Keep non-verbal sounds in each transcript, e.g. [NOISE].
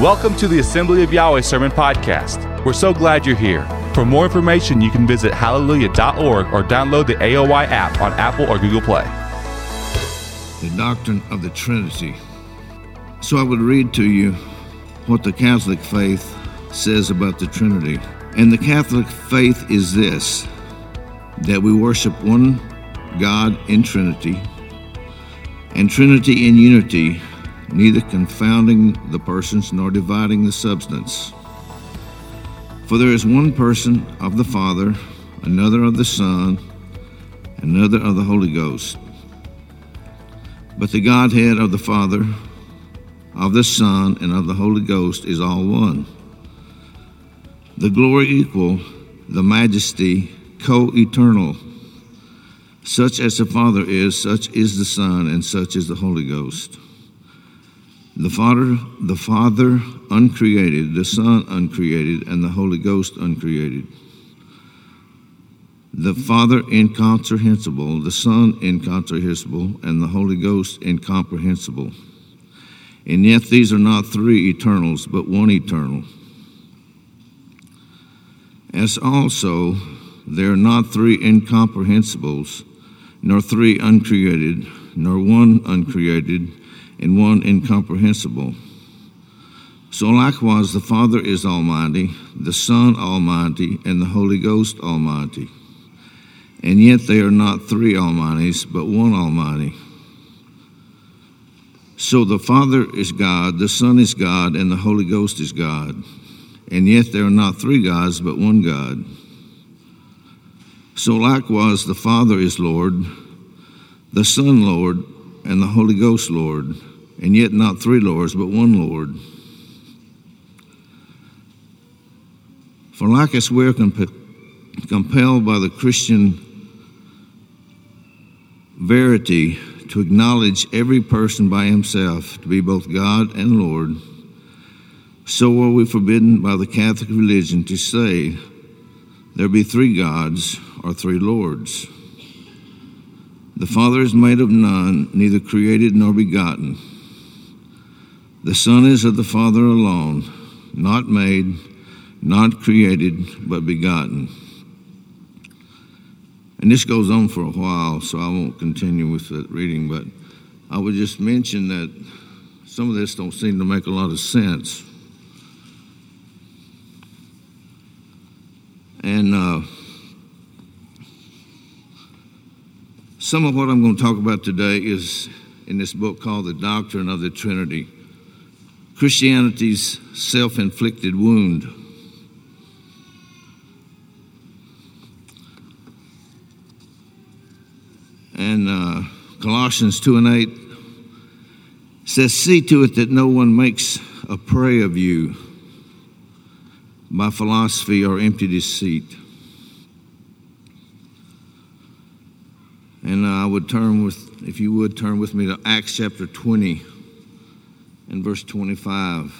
Welcome to the Assembly of Yahweh Sermon Podcast. We're so glad you're here. For more information, you can visit hallelujah.org or download the AOY app on Apple or Google Play. The doctrine of the Trinity. So I would read to you what the Catholic faith says about the Trinity. And the Catholic faith is this that we worship one God in Trinity, and Trinity in unity, neither confounding the persons nor dividing the substance. For there is one person of the Father, another of the Son, another of the Holy Ghost. But the Godhead of the Father, of the Son, and of the Holy Ghost is all one. The glory equal, the majesty co eternal. Such as the Father is, such is the Son, and such is the Holy Ghost. The Father, the Father uncreated, the Son uncreated, and the Holy Ghost uncreated. The Father incomprehensible, the Son incomprehensible, and the Holy Ghost incomprehensible. And yet these are not three eternals, but one eternal. As also there are not three incomprehensibles, nor three uncreated, nor one uncreated, and one incomprehensible. So likewise, the Father is Almighty, the Son Almighty, and the Holy Ghost Almighty. And yet they are not three Almighties, but one Almighty. So the Father is God, the Son is God, and the Holy Ghost is God. And yet there are not three gods, but one God. So likewise, the Father is Lord, the Son Lord, and the Holy Ghost Lord, and yet not three Lords, but one Lord. For like as we are comp- compelled by the Christian verity to acknowledge every person by himself to be both God and Lord, so are we forbidden by the Catholic religion to say there be three gods or three lords. The Father is made of none, neither created nor begotten. The Son is of the Father alone, not made, not created, but begotten. And this goes on for a while, so I won't continue with that reading, but I would just mention that some of this don't seem to make a lot of sense. And uh, some of what I'm going to talk about today is in this book called The Doctrine of the Trinity Christianity's Self Inflicted Wound. And uh, Colossians 2 and 8 says, See to it that no one makes a prey of you by philosophy or empty deceit. And I would turn with, if you would turn with me to Acts chapter 20 and verse 25.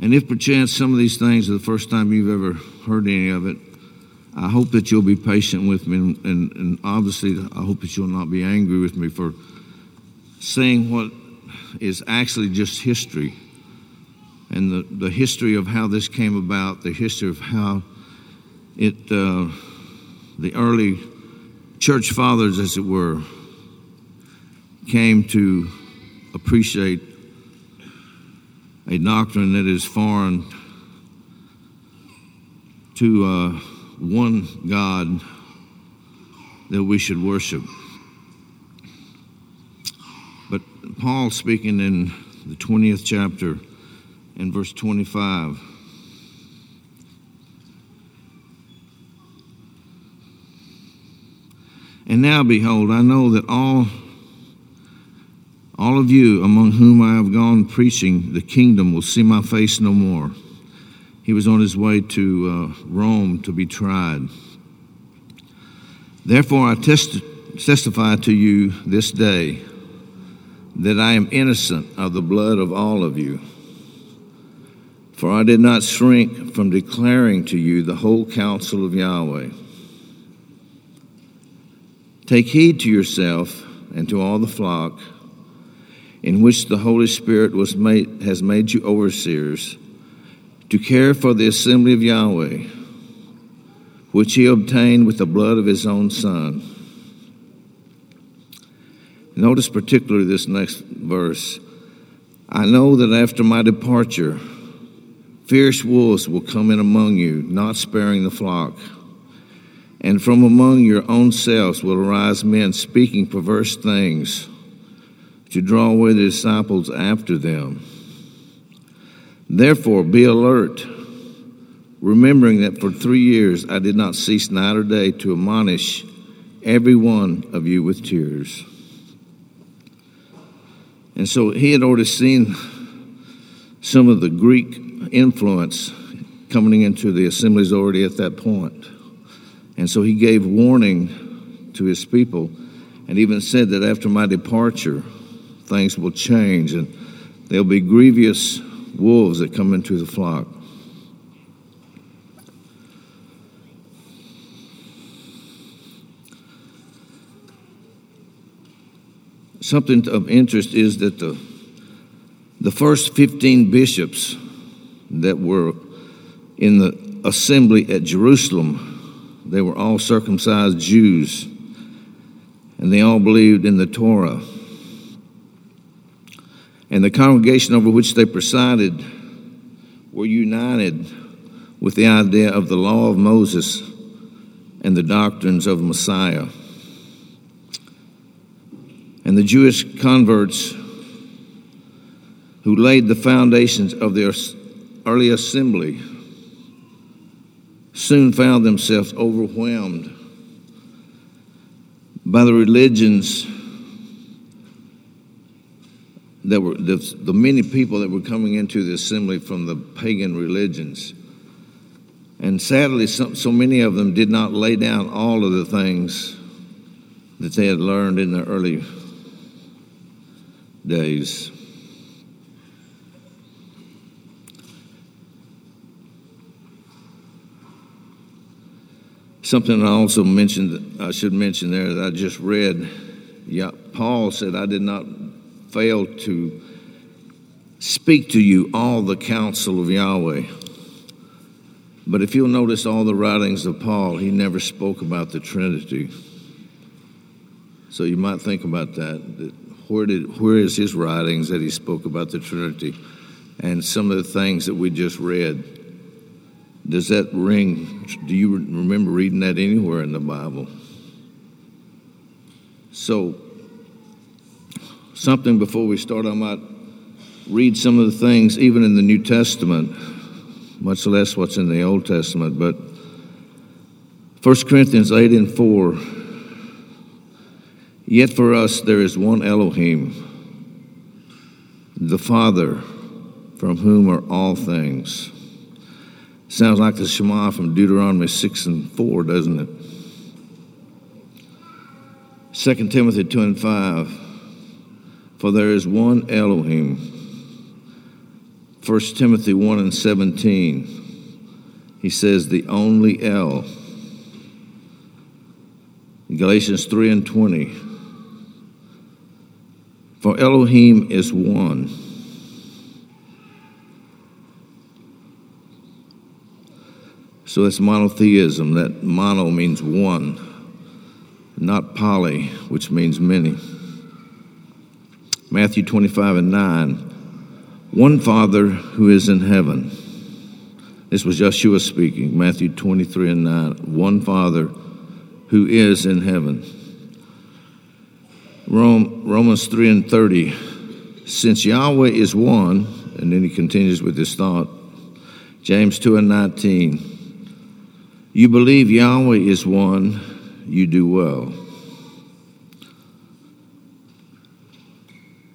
And if perchance some of these things are the first time you've ever heard any of it, I hope that you'll be patient with me. And, and, and obviously, I hope that you'll not be angry with me for saying what is actually just history and the, the history of how this came about, the history of how it, uh, the early church fathers, as it were, came to appreciate a doctrine that is foreign to uh, one God that we should worship. But Paul, speaking in the 20th chapter, in verse 25. And now, behold, I know that all, all of you among whom I have gone preaching the kingdom will see my face no more. He was on his way to uh, Rome to be tried. Therefore, I test- testify to you this day that I am innocent of the blood of all of you. For I did not shrink from declaring to you the whole counsel of Yahweh. Take heed to yourself and to all the flock, in which the Holy Spirit was made, has made you overseers, to care for the assembly of Yahweh, which he obtained with the blood of his own Son. Notice particularly this next verse. I know that after my departure, fierce wolves will come in among you, not sparing the flock. And from among your own selves will arise men speaking perverse things to draw away the disciples after them. Therefore, be alert, remembering that for three years I did not cease night or day to admonish every one of you with tears. And so he had already seen some of the Greek influence coming into the assemblies already at that point. And so he gave warning to his people and even said that after my departure, things will change and there'll be grievous wolves that come into the flock. Something of interest is that the, the first 15 bishops that were in the assembly at Jerusalem, they were all circumcised Jews, and they all believed in the Torah. And the congregation over which they presided were united with the idea of the law of Moses and the doctrines of Messiah. And the Jewish converts who laid the foundations of their early assembly soon found themselves overwhelmed by the religions that were the, the, many people that were coming into the assembly from the pagan religions. And sadly, so, so many of them did not lay down all of the things that they had learned in the early days. Something I also mentioned, I should mention there that I just read. Yeah, Paul said, I did not fail to speak to you all the counsel of Yahweh. But if you'll notice all the writings of Paul, he never spoke about the Trinity. So you might think about that. that where, did, where is his writings that he spoke about the Trinity? And some of the things that we just read. Does that ring? Do you remember reading that anywhere in the Bible? So something before we start. I might read some of the things, even in the New Testament, much less what's in the Old Testament. But 1 Corinthians 8 and 4 Yet for us there is one Elohim, the Father, from whom are all things. Sounds like the Shema from Deuteronomy 6 and 4, doesn't it? 2 Timothy 2 and 5. For there is one Elohim. 1 Timothy 1 and 17, he says, the only El. Galatians 3 and 20, for Elohim is one. So that's monotheism. That mono means one, not poly, which means many. Matthew 25 and 9. One Father who is in heaven. This was Yeshua speaking, Matthew 23 and 9. One Father who is in heaven. Rome, Romans 3 and 30. Since Yahweh is one, and then he continues with this thought. James 2 and 19. You believe Yahweh is one, you do well.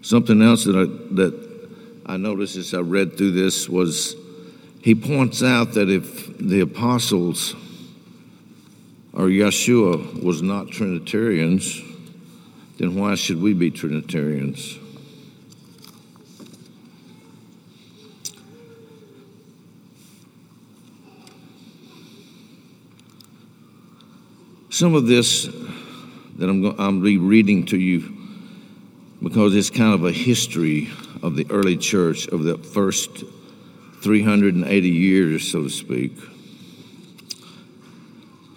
Something else that I, that I noticed as I read through this was he points out that if the apostles or Yeshua was not Trinitarians, then why should we be Trinitarians? Some of this that I'm going to be reading to you because it's kind of a history of the early church of the first 380 years, so to speak.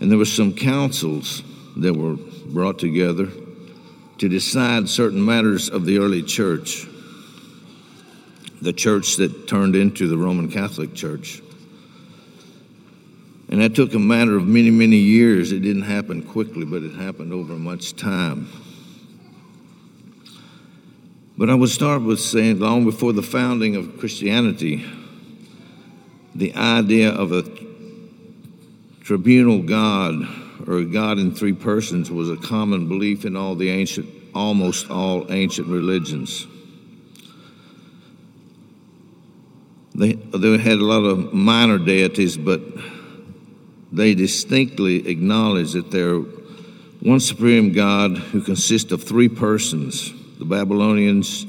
And there were some councils that were brought together to decide certain matters of the early church, the church that turned into the Roman Catholic Church. And that took a matter of many, many years. It didn't happen quickly, but it happened over much time. But I would start with saying, long before the founding of Christianity, the idea of a tribunal God or a God in three persons was a common belief in all the ancient, almost all ancient religions. They, they had a lot of minor deities, but they distinctly acknowledge that they're one supreme God who consists of three persons. The Babylonians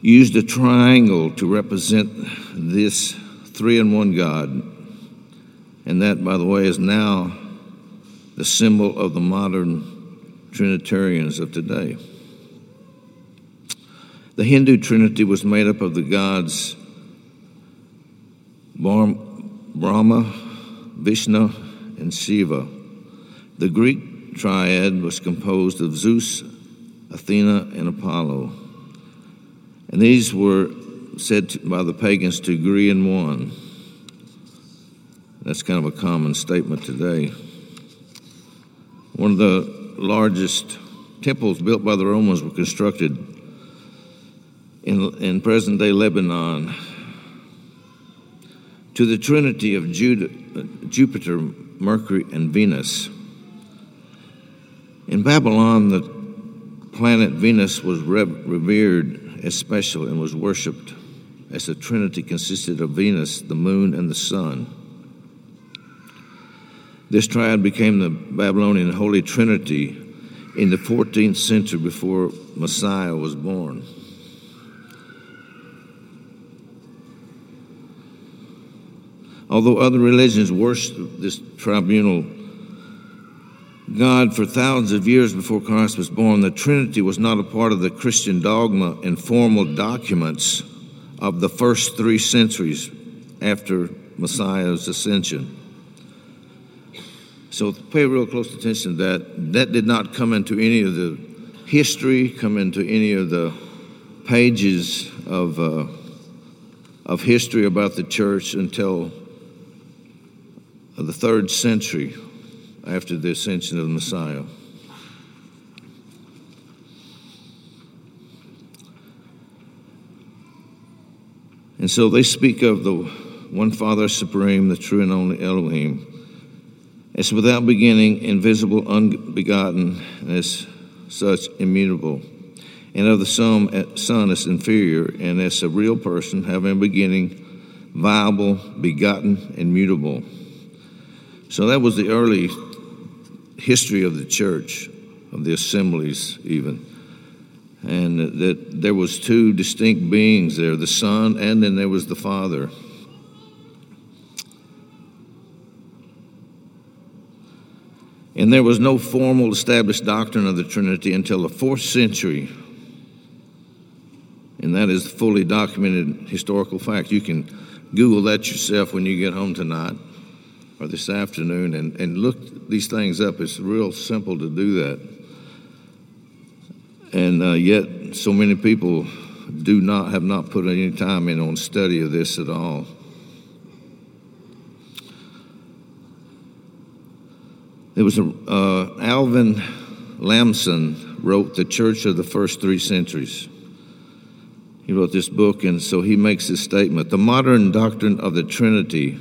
used a triangle to represent this three in one God. And that, by the way, is now the symbol of the modern Trinitarians of today. The Hindu Trinity was made up of the gods Brahma, Vishnu, and Shiva. The Greek triad was composed of Zeus, Athena, and Apollo. And these were said by the pagans to agree in one. That's kind of a common statement today. One of the largest temples built by the Romans were constructed in, in present day Lebanon to the trinity of Judah, Jupiter, Mercury, and Venus. In Babylon, the planet Venus was revered as special and was worshipped as the trinity consisted of Venus, the moon, and the sun. This triad became the Babylonian Holy Trinity in the 14th century before Messiah was born. Although other religions worshiped this tribunal God for thousands of years before Christ was born, the Trinity was not a part of the Christian dogma and formal documents of the first three centuries after Messiah's ascension. So pay real close attention to that. That did not come into any of the history, come into any of the pages of, uh, of history about the church until the third century after the ascension of the Messiah. And so they speak of the one Father Supreme, the true and only Elohim as without beginning, invisible, unbegotten, as such immutable, and of the son as inferior, and as a real person, having a beginning, viable, begotten, and mutable. So that was the early history of the church, of the assemblies, even. And that there was two distinct beings there, the Son, and then there was the Father. And there was no formal established doctrine of the Trinity until the fourth century. And that is fully documented historical fact. You can Google that yourself when you get home tonight or this afternoon and, and look these things up. It's real simple to do that. And uh, yet, so many people do not have not put any time in on study of this at all. There was a, uh, Alvan Lamson wrote The Church of the First Three Centuries. He wrote this book, and so he makes this statement The modern doctrine of the Trinity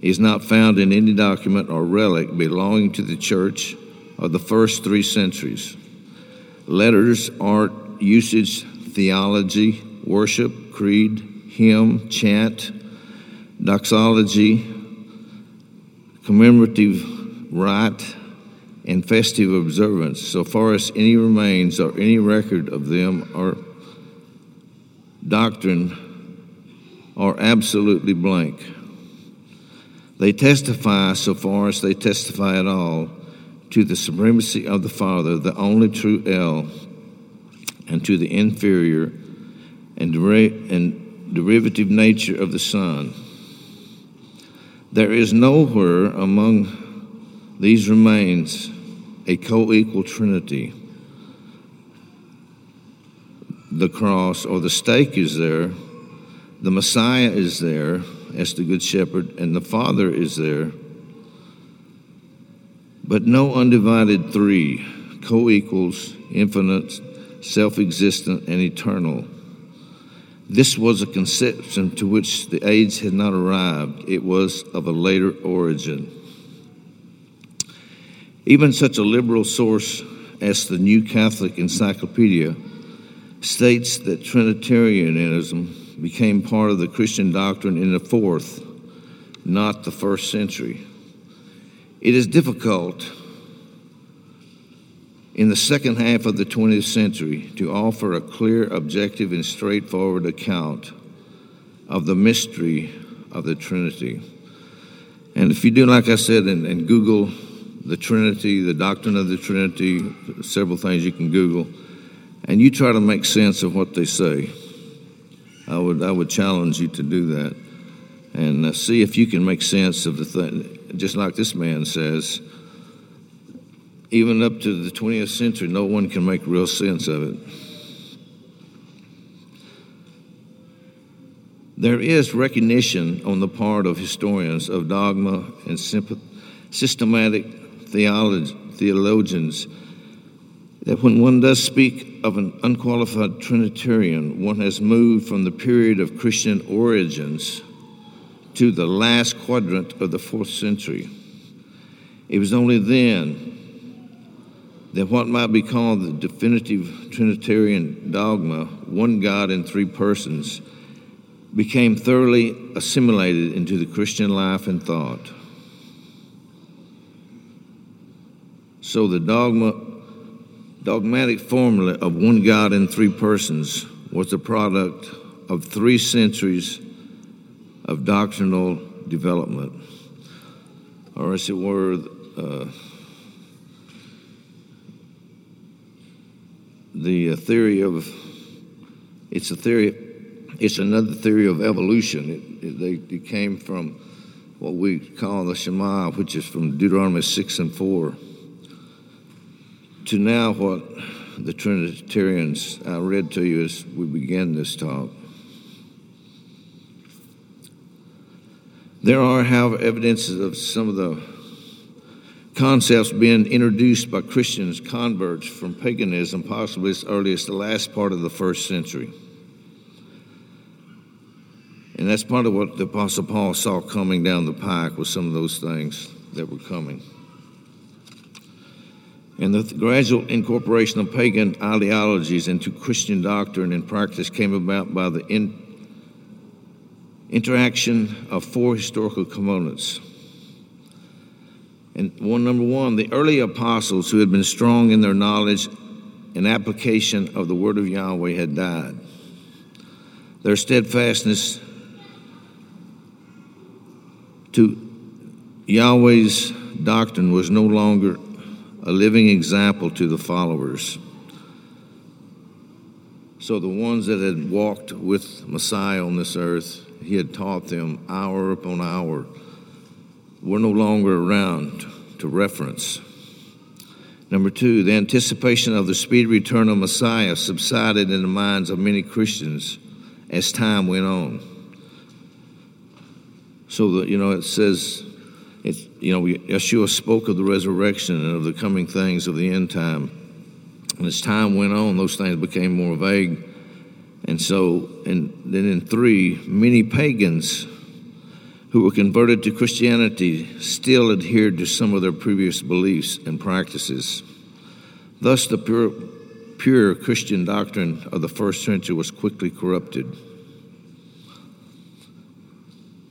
is not found in any document or relic belonging to the church of the first three centuries. Letters, art, usage, theology, worship, creed, hymn, chant, doxology, commemorative rite, and festive observance, so far as any remains or any record of them or doctrine are absolutely blank. They testify, so far as they testify at all, to the supremacy of the Father, the only true El, and to the inferior and, and derivative nature of the Son. There is nowhere among these remains a co equal Trinity. The cross or the stake is there, the Messiah is there as the Good Shepherd, and the Father is there. But no undivided three, co equals, infinite, self existent, and eternal. This was a conception to which the age had not arrived, it was of a later origin. Even such a liberal source as the New Catholic Encyclopedia states that Trinitarianism became part of the Christian doctrine in the fourth, not the first century. It is difficult in the second half of the 20th century to offer a clear, objective, and straightforward account of the mystery of the Trinity. And if you do, like I said, and, and Google the Trinity, the doctrine of the Trinity, several things you can Google, and you try to make sense of what they say, I would, I would challenge you to do that and uh, see if you can make sense of the thing. Just like this man says, even up to the 20th century, no one can make real sense of it. There is recognition on the part of historians of dogma and systematic theologians that when one does speak of an unqualified Trinitarian, one has moved from the period of Christian origins to the last quadrant of the fourth century. It was only then that what might be called the definitive Trinitarian dogma, one God in three persons, became thoroughly assimilated into the Christian life and thought. So the dogma, dogmatic formula of one God in three persons was the product of three centuries of doctrinal development, or as it were, uh, the uh, theory of it's a theory it's another theory of evolution. It, it, they, it came from what we call the shema which is from deuteronomy 6 and 4 to now what the trinitarians i read to you as we began this talk there are however evidences of some of the concepts being introduced by Christians converts from paganism, possibly as early as the last part of the first century. And that's part of what the Apostle Paul saw coming down the pike with some of those things that were coming. And the gradual incorporation of pagan ideologies into Christian doctrine and practice came about by the in, interaction of four historical components and one number one, the early apostles who had been strong in their knowledge and application of the word of Yahweh had died. Their steadfastness to Yahweh's doctrine was no longer a living example to the followers. So the ones that had walked with Messiah on this earth, he had taught them hour upon hour were no longer around to reference. Number two, the anticipation of the speedy return of Messiah subsided in the minds of many Christians as time went on. So that you know, it says, it, you know, Yeshua spoke of the resurrection and of the coming things of the end time. And as time went on, those things became more vague. And so, and then in three, many pagans who were converted to Christianity still adhered to some of their previous beliefs and practices. Thus, the pure, pure Christian doctrine of the first century was quickly corrupted.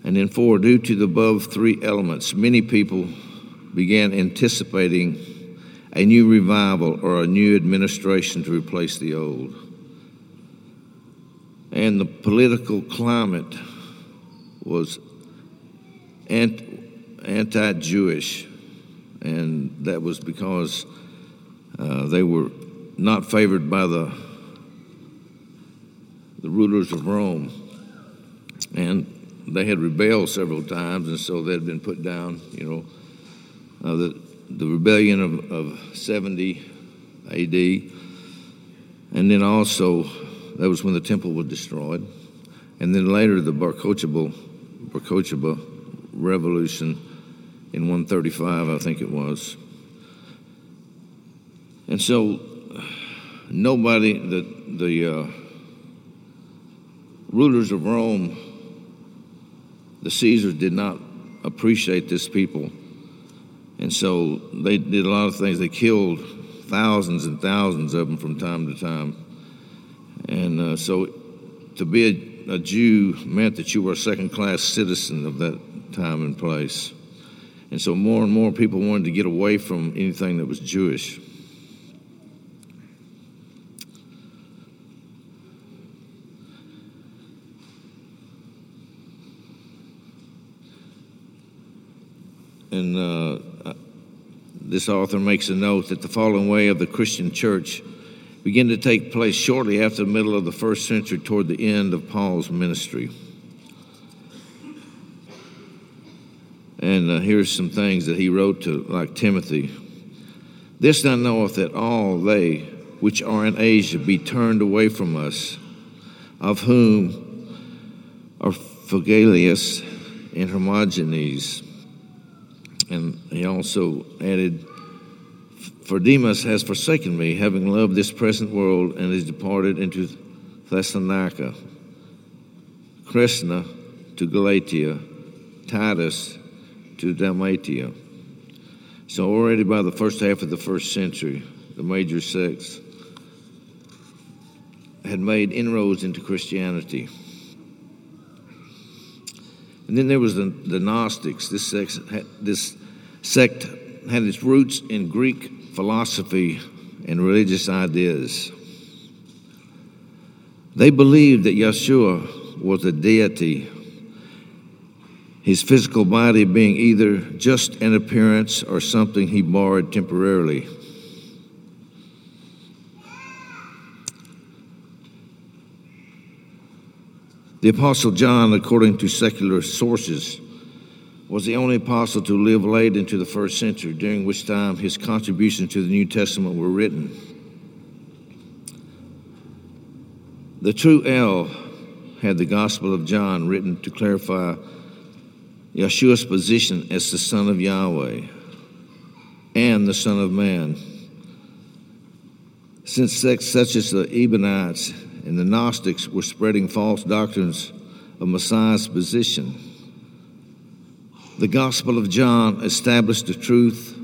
And then, four, due to the above three elements, many people began anticipating a new revival or a new administration to replace the old. And the political climate was anti Jewish, and that was because uh, they were not favored by the the rulers of Rome. And they had rebelled several times, and so they had been put down, you know. Uh, the, the rebellion of, of 70 AD, and then also that was when the temple was destroyed, and then later the Bar Kokhba revolution in 135, I think it was. And so nobody, the, the uh, rulers of Rome, the Caesars did not appreciate this people. And so they did a lot of things. They killed thousands and thousands of them from time to time. And uh, so to be a, a Jew meant that you were a second class citizen of that time and place. And so more and more people wanted to get away from anything that was Jewish. And uh, this author makes a note that the falling away of the Christian church began to take place shortly after the middle of the first century toward the end of Paul's ministry. And uh, here's some things that he wrote to, like Timothy. This thou knoweth that all they which are in Asia be turned away from us, of whom are Phygellus and Hermogenes. And he also added, For Demas has forsaken me, having loved this present world, and is departed into Thessalonica, Crescens to Galatia, Titus to Dalmatia. So, already by the first half of the first century, the major sects had made inroads into Christianity. And then there was the, the Gnostics. This sect, this sect had its roots in Greek philosophy and religious ideas. They believed that Yeshua was a deity his physical body being either just an appearance or something he borrowed temporarily. The Apostle John, according to secular sources, was the only apostle to live late into the first century, during which time his contributions to the New Testament were written. The true El had the Gospel of John written to clarify Yeshua's position as the Son of Yahweh and the Son of Man. Since sects such as the Ebionites and the Gnostics were spreading false doctrines of Messiah's position, the Gospel of John established the truth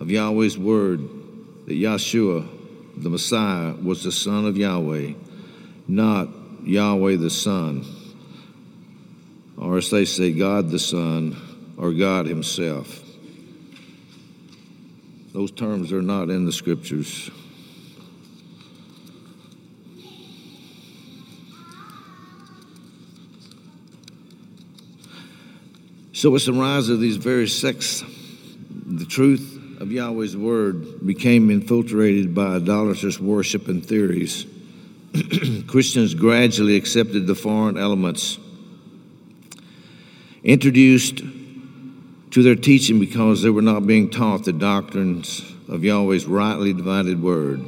of Yahweh's word that Yeshua, the Messiah, was the Son of Yahweh, not Yahweh the Son or as they say, God the Son, or God Himself. Those terms are not in the scriptures. So, with the rise of these various sects, the truth of Yahweh's word became infiltrated by idolatrous worship and theories. [CLEARS THROAT] Christians gradually accepted the foreign elements introduced to their teaching because they were not being taught the doctrines of Yahweh's rightly divided word.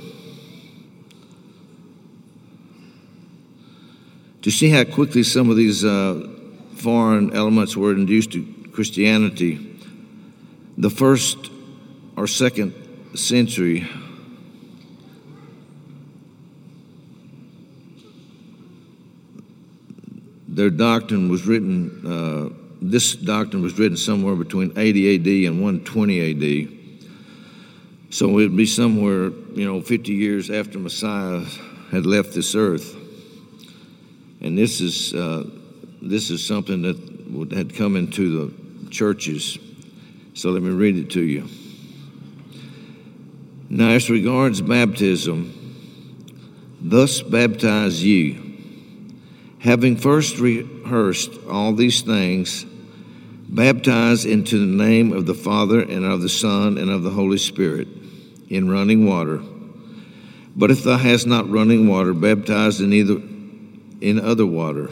To see how quickly some of these uh, foreign elements were introduced to Christianity, the first or second century their doctrine was written uh, this doctrine was written somewhere between 80 AD and 120 AD. So it would be somewhere, you know, 50 years after Messiah had left this earth. And this is, uh, this is something that had come into the churches. So let me read it to you. Now, as regards baptism, thus baptize ye, having first rehearsed all these things baptize into the name of the Father and of the Son and of the Holy Spirit in running water. But if thou hast not running water, baptized in either in other water.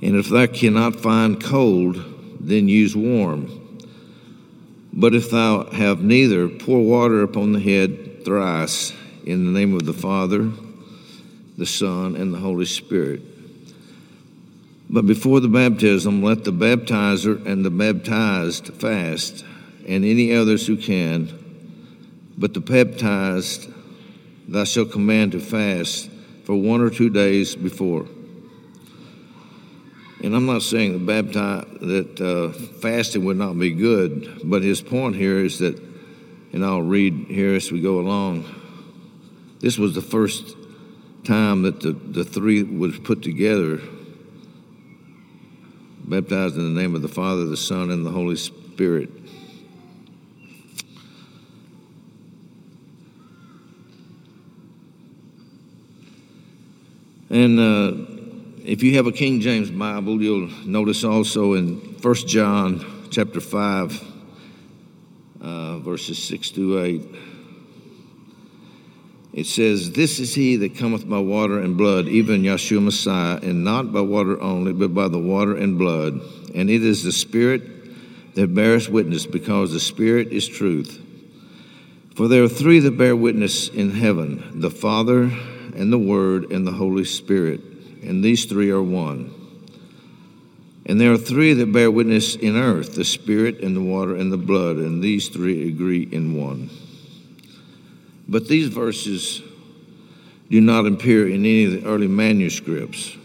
And if thou cannot find cold, then use warm. But if thou have neither, pour water upon the head thrice, in the name of the Father, the Son, and the Holy Spirit. But before the baptism, let the baptizer and the baptized fast, and any others who can. But the baptized thou shalt command to fast for one or two days before. And I'm not saying that, that uh, fasting would not be good, but his point here is that, and I'll read here as we go along. This was the first time that the, the three was put together, baptized in the name of the Father, the Son, and the Holy Spirit. And uh, if you have a King James Bible, you'll notice also in 1 John chapter 5, uh, verses 6 to 8, it says, This is he that cometh by water and blood, even Yeshua Messiah, and not by water only, but by the water and blood. And it is the Spirit that bears witness, because the Spirit is truth. For there are three that bear witness in heaven the Father, and the Word, and the Holy Spirit, and these three are one. And there are three that bear witness in earth the Spirit, and the water, and the blood, and these three agree in one. But these verses do not appear in any of the early manuscripts.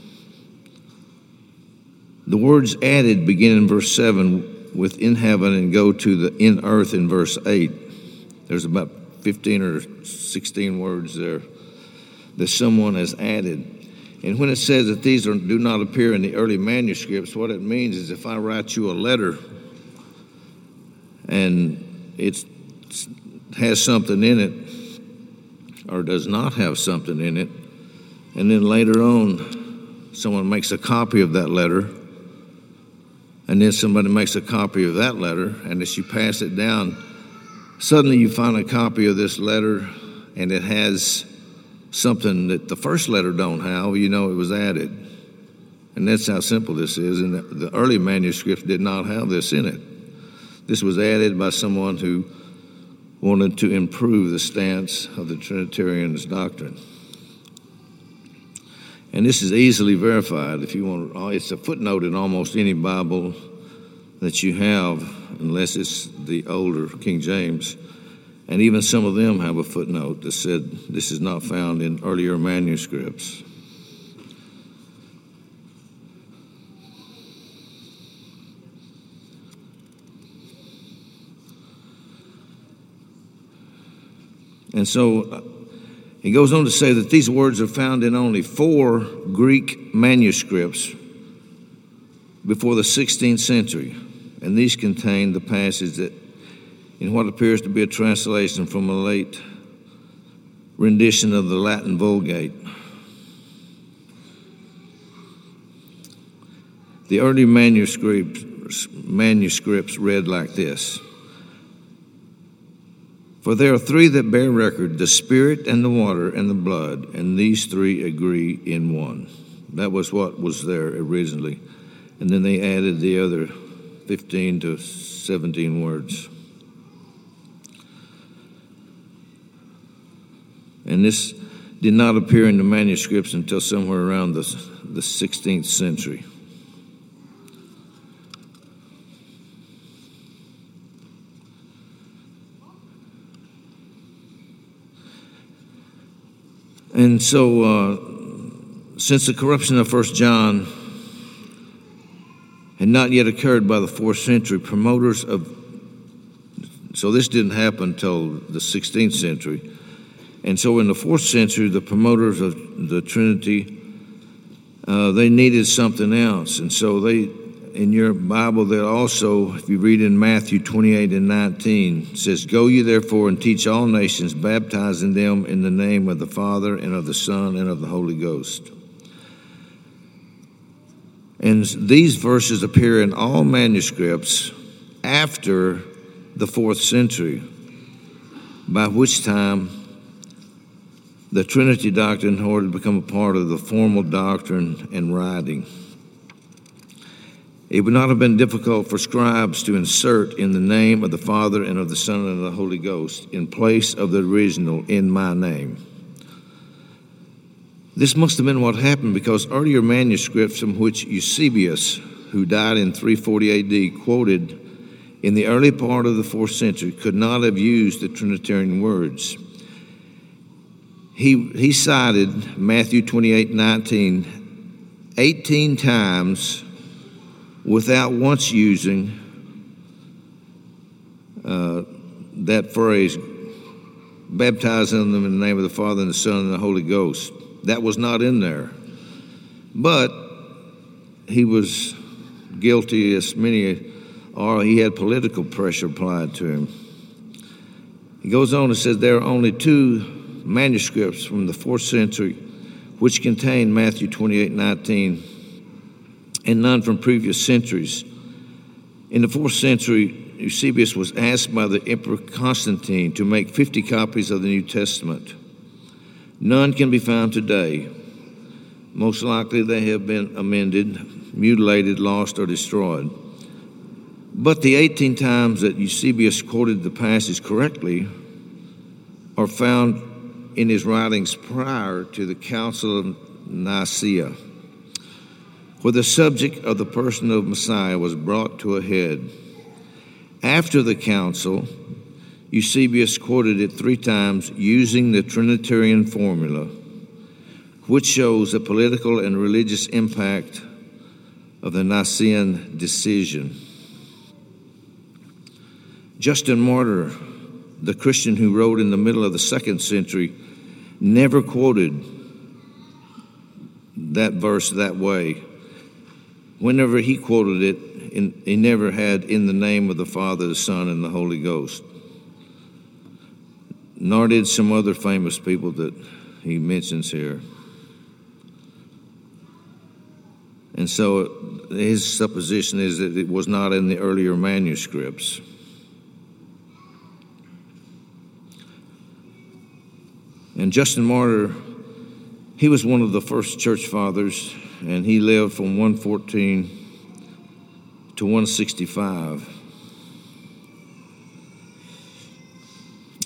The words added begin in verse 7 with in heaven and go to the in earth in verse 8. There's about 15 or 16 words there that someone has added. And when it says that these are, do not appear in the early manuscripts, what it means is if I write you a letter and it has something in it or does not have something in it, and then later on someone makes a copy of that letter, and then somebody makes a copy of that letter, and as you pass it down, suddenly you find a copy of this letter and it has something that the first letter don't have, you know it was added. And that's how simple this is. And the, early manuscripts did not have this in it. This was added by someone who wanted to improve the stance of the Trinitarians' doctrine. And this is easily verified if you want. Uh, it's a footnote in almost any Bible that you have, unless it's the older King James. And even some of them have a footnote that said this is not found in earlier manuscripts. And so uh, he goes on to say that these words are found in only four Greek manuscripts before the 16th century. And these contain the passage that in what appears to be a translation from a late rendition of the Latin Vulgate. The early manuscripts, manuscripts read like this For there are three that bear record the Spirit, and the water, and the blood, and these three agree in one. That was what was there originally. And then they added the other 15 to 17 words. And this did not appear in the manuscripts until somewhere around the, the 16th century. And so, uh, since the corruption of First John had not yet occurred by the fourth century, promoters of so this didn't happen until the 16th century. And so in the fourth century, the promoters of the Trinity, uh, they needed something else. And so they, in your Bible, they also, if you read in Matthew 28 and 19, says, Go ye therefore and teach all nations, baptizing them in the name of the Father and of the Son and of the Holy Ghost. And these verses appear in all manuscripts after the fourth century, by which time the Trinity doctrine in order to become a part of the formal doctrine and writing. It would not have been difficult for scribes to insert in the name of the Father and of the Son and of the Holy Ghost in place of the original in my name. This must have been what happened because earlier manuscripts from which Eusebius, who died in 340 AD, quoted in the early part of the fourth century could not have used the Trinitarian words. He, he cited Matthew 28 19 18 times without once using uh, that phrase, baptizing them in the name of the Father and the Son and the Holy Ghost. That was not in there. But he was guilty, as many or he had political pressure applied to him. He goes on and says there are only two manuscripts from the fourth century which contain Matthew 28 19 and none from previous centuries. In the fourth century, Eusebius was asked by the Emperor Constantine to make 50 copies of the New Testament. None can be found today. Most likely they have been amended, mutilated, lost, or destroyed. But the 18 times that Eusebius quoted the passage correctly are found in his writings prior to the Council of Nicaea where the subject of the person of Messiah was brought to a head. After the council, Eusebius quoted it three times using the Trinitarian formula, which shows the political and religious impact of the Nicene decision. Justin Martyr, the Christian who wrote in the middle of the second century, never quoted that verse that way whenever he quoted it, he never had in the name of the Father, the Son, and the Holy Ghost. Nor did some other famous people that he mentions here. And so his supposition is that it was not in the earlier manuscripts. And Justin Martyr, he was one of the first church fathers and he lived from 114 to 165.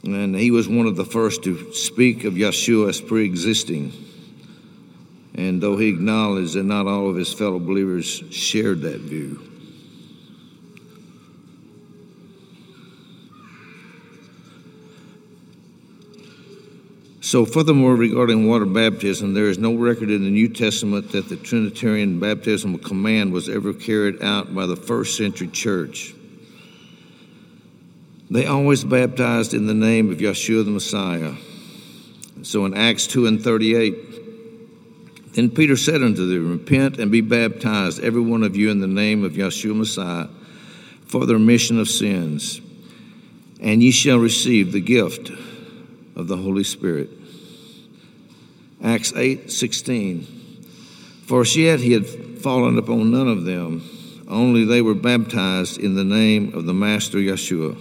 And he was one of the first to speak of Yeshua as pre existing. And though he acknowledged that not all of his fellow believers shared that view. So, furthermore, regarding water baptism, there is no record in the New Testament that the Trinitarian baptismal command was ever carried out by the first century church. They always baptized in the name of Yeshua the Messiah. So in Acts 2 and 38, then Peter said unto them, Repent and be baptized, every one of you, in the name of Yeshua Messiah, for the remission of sins, and ye shall receive the gift of the Holy Spirit. Acts 8 16. For as yet he had fallen upon none of them, only they were baptized in the name of the Master Yeshua.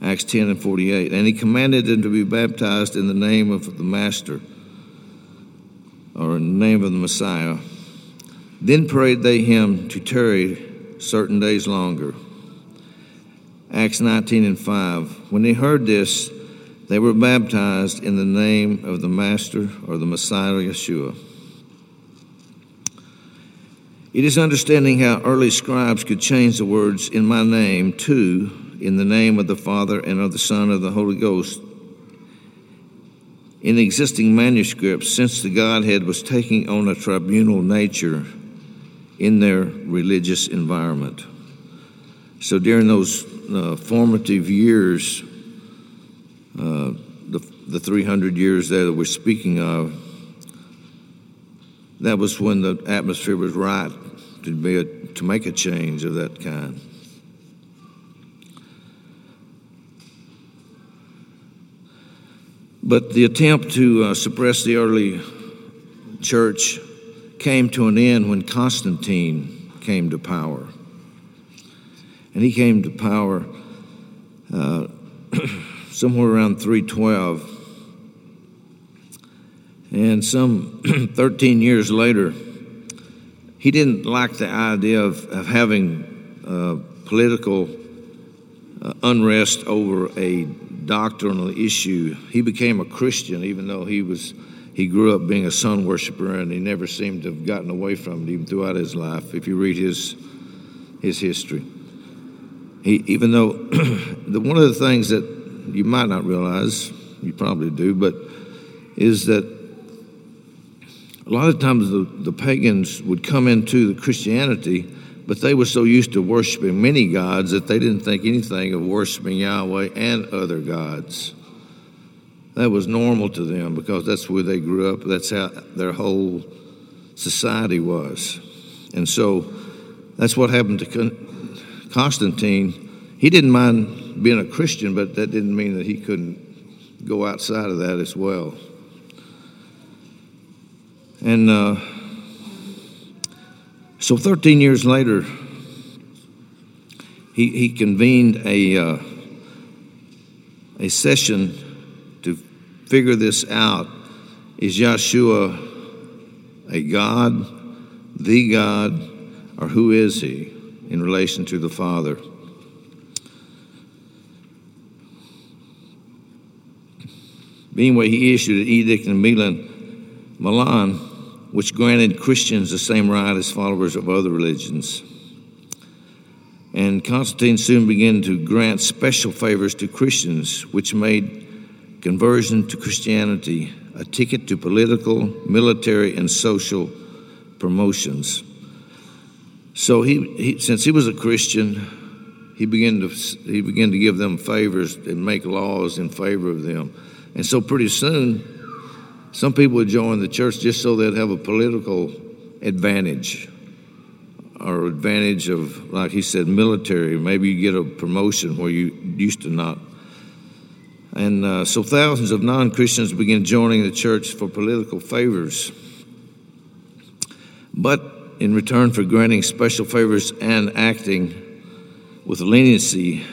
Acts 10 and 48. And he commanded them to be baptized in the name of the Master, or in the name of the Messiah. Then prayed they him to tarry certain days longer. Acts 19 and 5. When they heard this, they were baptized in the name of the Master or the Messiah Yeshua. It is understanding how early scribes could change the words in my name to in the name of the Father and of the Son of the Holy Ghost in existing manuscripts since the Godhead was taking on a tribunal nature in their religious environment. So during those uh, formative years, uh, the, the 300 years there that we're speaking of, that was when the atmosphere was right to, be a, to make a change of that kind. But the attempt to uh, suppress the early church came to an end when Constantine came to power. And he came to power uh, [CLEARS THROAT] somewhere around 312. And some [CLEARS THROAT] 13 years later, he didn't like the idea of, of having uh, political uh, unrest over a doctrinal issue. He became a Christian, even though he was he grew up being a sun worshiper, and he never seemed to have gotten away from it even throughout his life. If you read his his history, he even though [CLEARS THROAT] the one of the things that you might not realize, you probably do, but is that a lot of times the, the pagans would come into the Christianity but they were so used to worshiping many gods that they didn't think anything of worshiping Yahweh and other gods. That was normal to them because that's where they grew up. That's how their whole society was. And so that's what happened to Constantine. He didn't mind being a Christian, but that didn't mean that he couldn't go outside of that as well. And uh, so 13 years later, he, he convened a, uh, a session to figure this out. Is Yeshua a God, the God, or who is he in relation to the Father? Anyway, he issued an edict in Milan, Milan which granted Christians the same right as followers of other religions. And Constantine soon began to grant special favors to Christians, which made conversion to Christianity a ticket to political, military, and social promotions. So he, he since he was a Christian, he began to he began to give them favors and make laws in favor of them. And so pretty soon some people would join the church just so they'd have a political advantage or advantage of, like he said, military. Maybe you get a promotion where you used to not. And uh, so thousands of non Christians began joining the church for political favors. But in return for granting special favors and acting with leniency,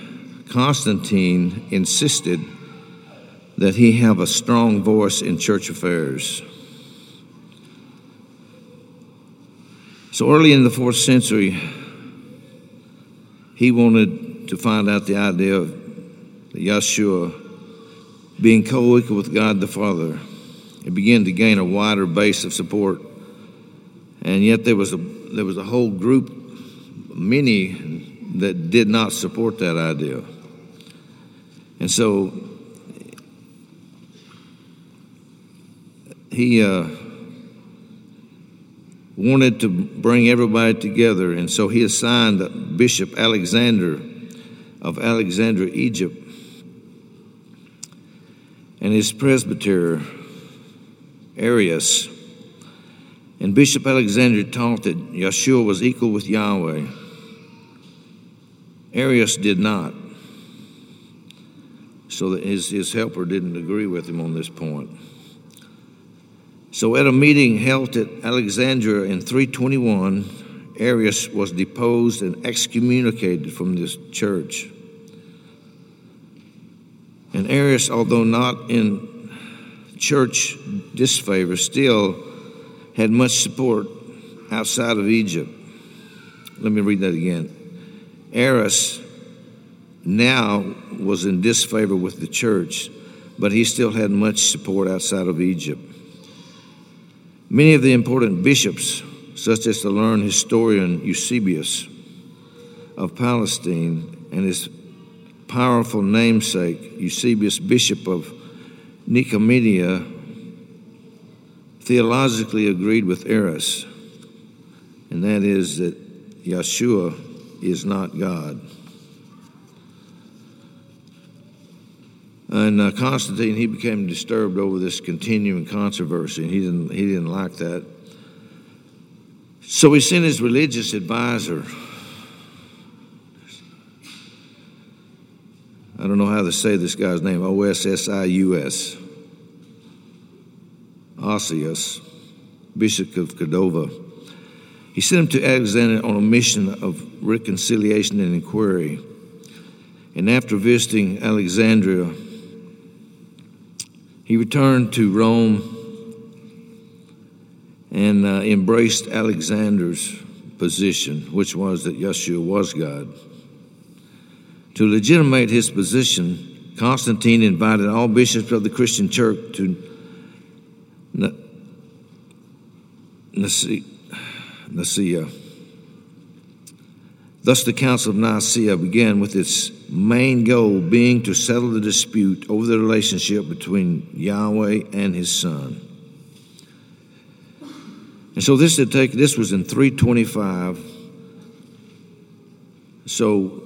Constantine insisted that he have a strong voice in church affairs. So early in the fourth century, he wanted to find out the idea of Yeshua being co equal with God the Father. It began to gain a wider base of support. And yet there was a, there was a whole group, many, that did not support that idea. And so he uh, wanted to bring everybody together, and so he assigned Bishop Alexander of Alexandria, Egypt, and his presbyter, Arius. And Bishop Alexander taught that Yeshua was equal with Yahweh. Arius did not. So that his, his helper didn't agree with him on this point. So, at a meeting held at Alexandria in 321, Arius was deposed and excommunicated from this church. And Arius, although not in church disfavor, still had much support outside of Egypt. Let me read that again. Arius now was in disfavor with the church, but he still had much support outside of Egypt. Many of the important bishops, such as the learned historian Eusebius of Palestine and his powerful namesake, Eusebius, Bishop of Nicomedia, theologically agreed with Arius, and that is that Yeshua is not God. And uh, Constantine, he became disturbed over this continuing controversy, and he didn't, he didn't like that. So he sent his religious advisor. I don't know how to say this guy's name, O S S I U S. Osius, Bishop of Cordova. He sent him to Alexandria on a mission of reconciliation and inquiry. And after visiting Alexandria, he returned to Rome and uh, embraced Alexander's position, which was that Yeshua was God. To legitimate his position, Constantine invited all bishops of the Christian church to Nicaea. Thus, the Council of Nicaea began with its main goal being to settle the dispute over the relationship between Yahweh and His Son. And so this had take this was in 325. So,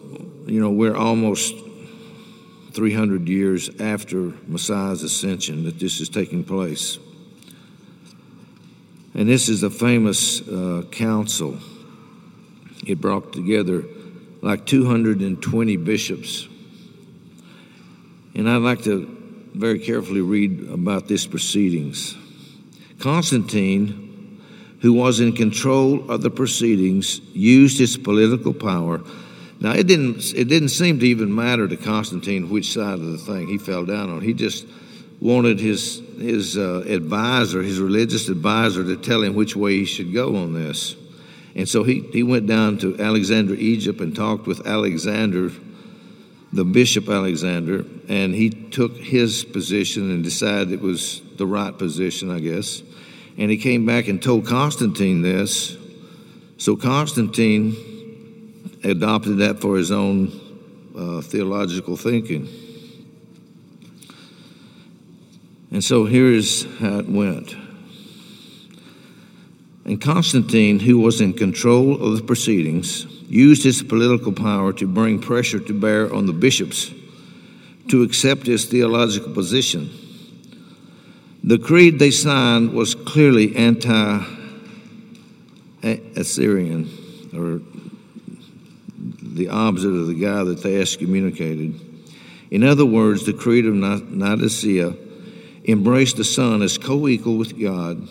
you know, we're almost 300 years after Messiah's ascension that this is taking place. And this is a famous uh, council. It brought together like 220 bishops. And I'd like to very carefully read about this proceedings. Constantine, who was in control of the proceedings, used his political power. Now it didn't it didn't seem to even matter to Constantine which side of the thing he fell down on. He just wanted his his uh, advisor, his religious advisor, to tell him which way he should go on this. And so he, he went down to Alexandria, Egypt, and talked with Alexander, the Bishop Alexander, and he took his position and decided it was the right position, I guess. And he came back and told Constantine this. So Constantine adopted that for his own uh, theological thinking. And so here is how it went. And Constantine, who was in control of the proceedings, used his political power to bring pressure to bear on the bishops to accept his theological position. The creed they signed was clearly anti Assyrian, or the opposite of the guy that they excommunicated. In other words, the Creed of Nicaea embraced the Son as co equal with God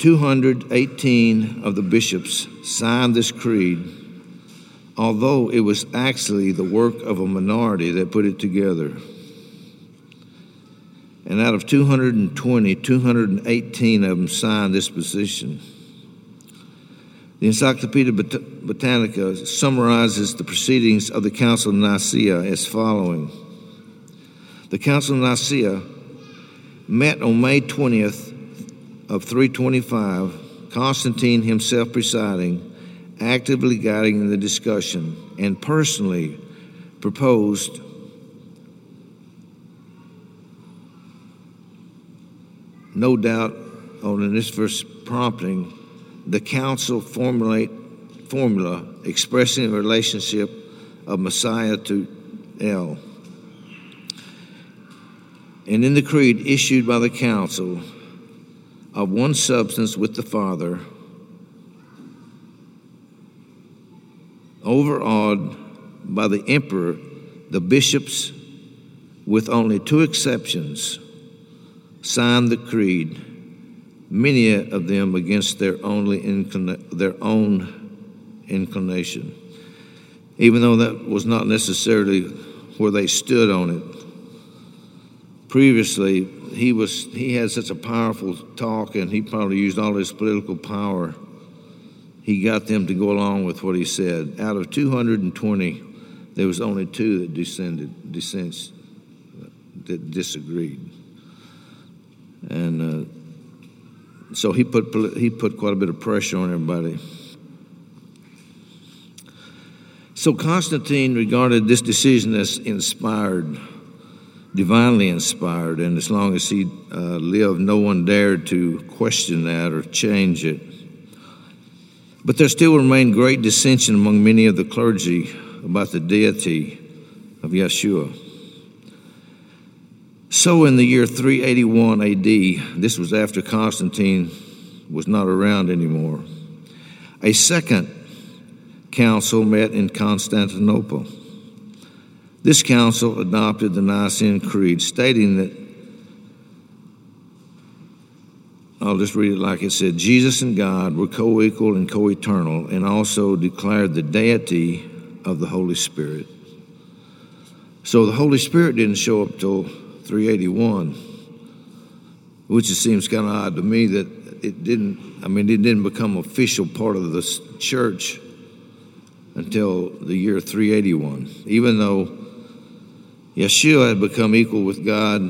218 of the bishops signed this creed, although it was actually the work of a minority that put it together. And out of 220, 218 of them signed this position. The Encyclopedia Britannica summarizes the proceedings of the Council of Nicaea as following The Council of Nicaea met on May 20th, of 325, Constantine himself presiding, actively guiding the discussion, and personally proposed no doubt on this verse prompting the council formulate formula expressing the relationship of Messiah to El. And in the creed issued by the council, of one substance with the Father, overawed by the emperor, the bishops, with only two exceptions, signed the creed, many of them against their, only inclina- their own inclination, even though that was not necessarily where they stood on it. Previously, he was he had such a powerful talk, and he probably used all his political power. He got them to go along with what he said. Out of 220, there was only two that descended, dissents, that disagreed, and uh, so he put he put quite a bit of pressure on everybody. So Constantine regarded this decision as inspired divinely inspired, and as long as he uh, lived, no one dared to question that or change it. But there still remained great dissension among many of the clergy about the deity of Yeshua. So, in the year 381 AD, this was after Constantine was not around anymore, a second council met in Constantinople. This council adopted the Nicene Creed, stating that, I'll just read it like it said Jesus and God were co equal and co eternal, and also declared the deity of the Holy Spirit. So the Holy Spirit didn't show up till 381. which it seems kind of odd to me that it didn't, I mean, it didn't become official part of the church until the year 381, even though Yeshua had become equal with God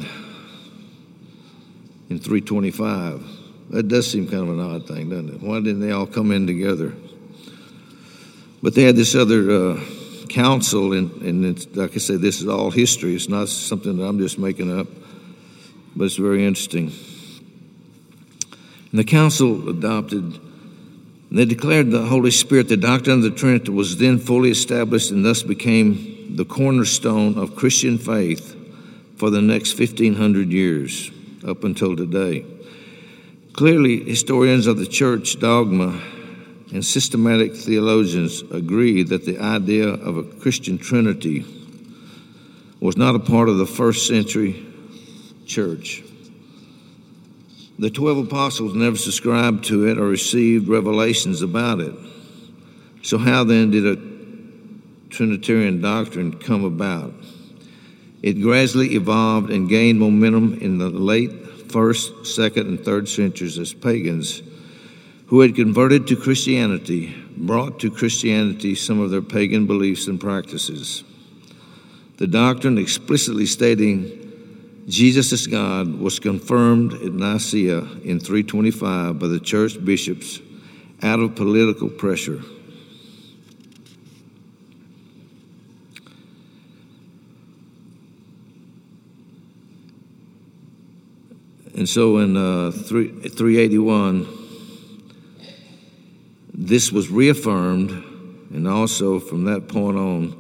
in 325. That does seem kind of an odd thing, doesn't it? Why didn't they all come in together? But they had this other uh, council, and, and like I said, this is all history. It's not something that I'm just making up, but it's very interesting. And the council adopted, they declared the Holy Spirit, the doctrine of the Trinity, was then fully established and thus became the cornerstone of Christian faith for the next 1500 years up until today. Clearly, historians of the church dogma and systematic theologians agree that the idea of a Christian Trinity was not a part of the first century church. The 12 apostles never subscribed to it or received revelations about it. So, how then did a Trinitarian doctrine come about? It gradually evolved and gained momentum in the late first, second, and third centuries as pagans who had converted to Christianity brought to Christianity some of their pagan beliefs and practices. The doctrine explicitly stating Jesus is God was confirmed at Nicaea in 325 by the church bishops out of political pressure. And so in uh, 3, 381, this was reaffirmed, and also from that point on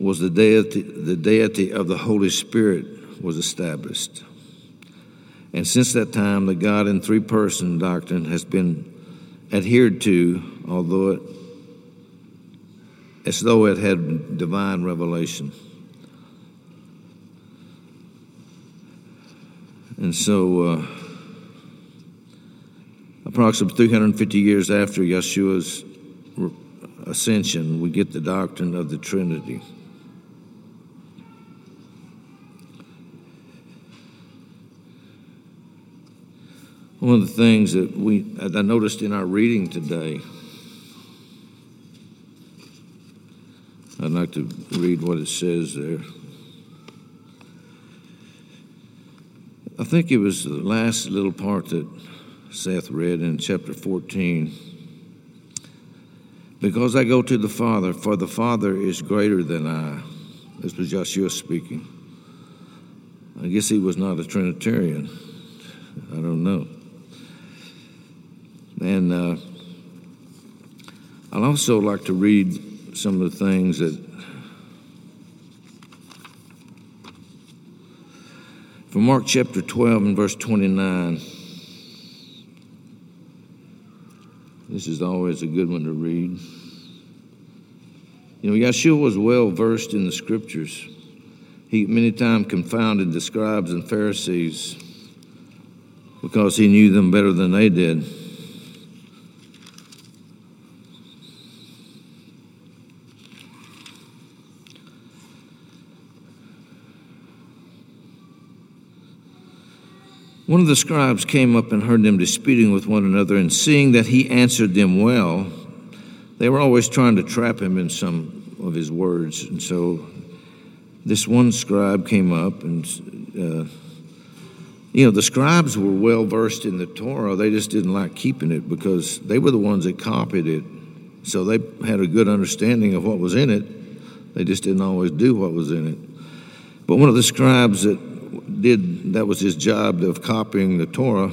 was the deity, the deity of the Holy Spirit was established. And since that time, the God in three person doctrine has been adhered to, although it, as though it had divine revelation. And so, uh, approximately 350 years after Yeshua's ascension, we get the doctrine of the Trinity. One of the things that we I noticed in our reading today, I'd like to read what it says there. I think it was the last little part that Seth read in chapter 14. Because I go to the Father, for the Father is greater than I. This was Yeshua speaking. I guess he was not a Trinitarian. I don't know. And uh, I'd also like to read some of the things that from Mark chapter 12 and verse 29. This is always a good one to read. You know, Yeshua was well versed in the scriptures. He many times confounded the scribes and Pharisees because he knew them better than they did. One of the scribes came up and heard them disputing with one another, and seeing that he answered them well, they were always trying to trap him in some of his words. And so this one scribe came up, and, uh, you know, the scribes were well versed in the Torah. They just didn't like keeping it because they were the ones that copied it. So they had a good understanding of what was in it. They just didn't always do what was in it. But one of the scribes that did that was his job of copying the Torah.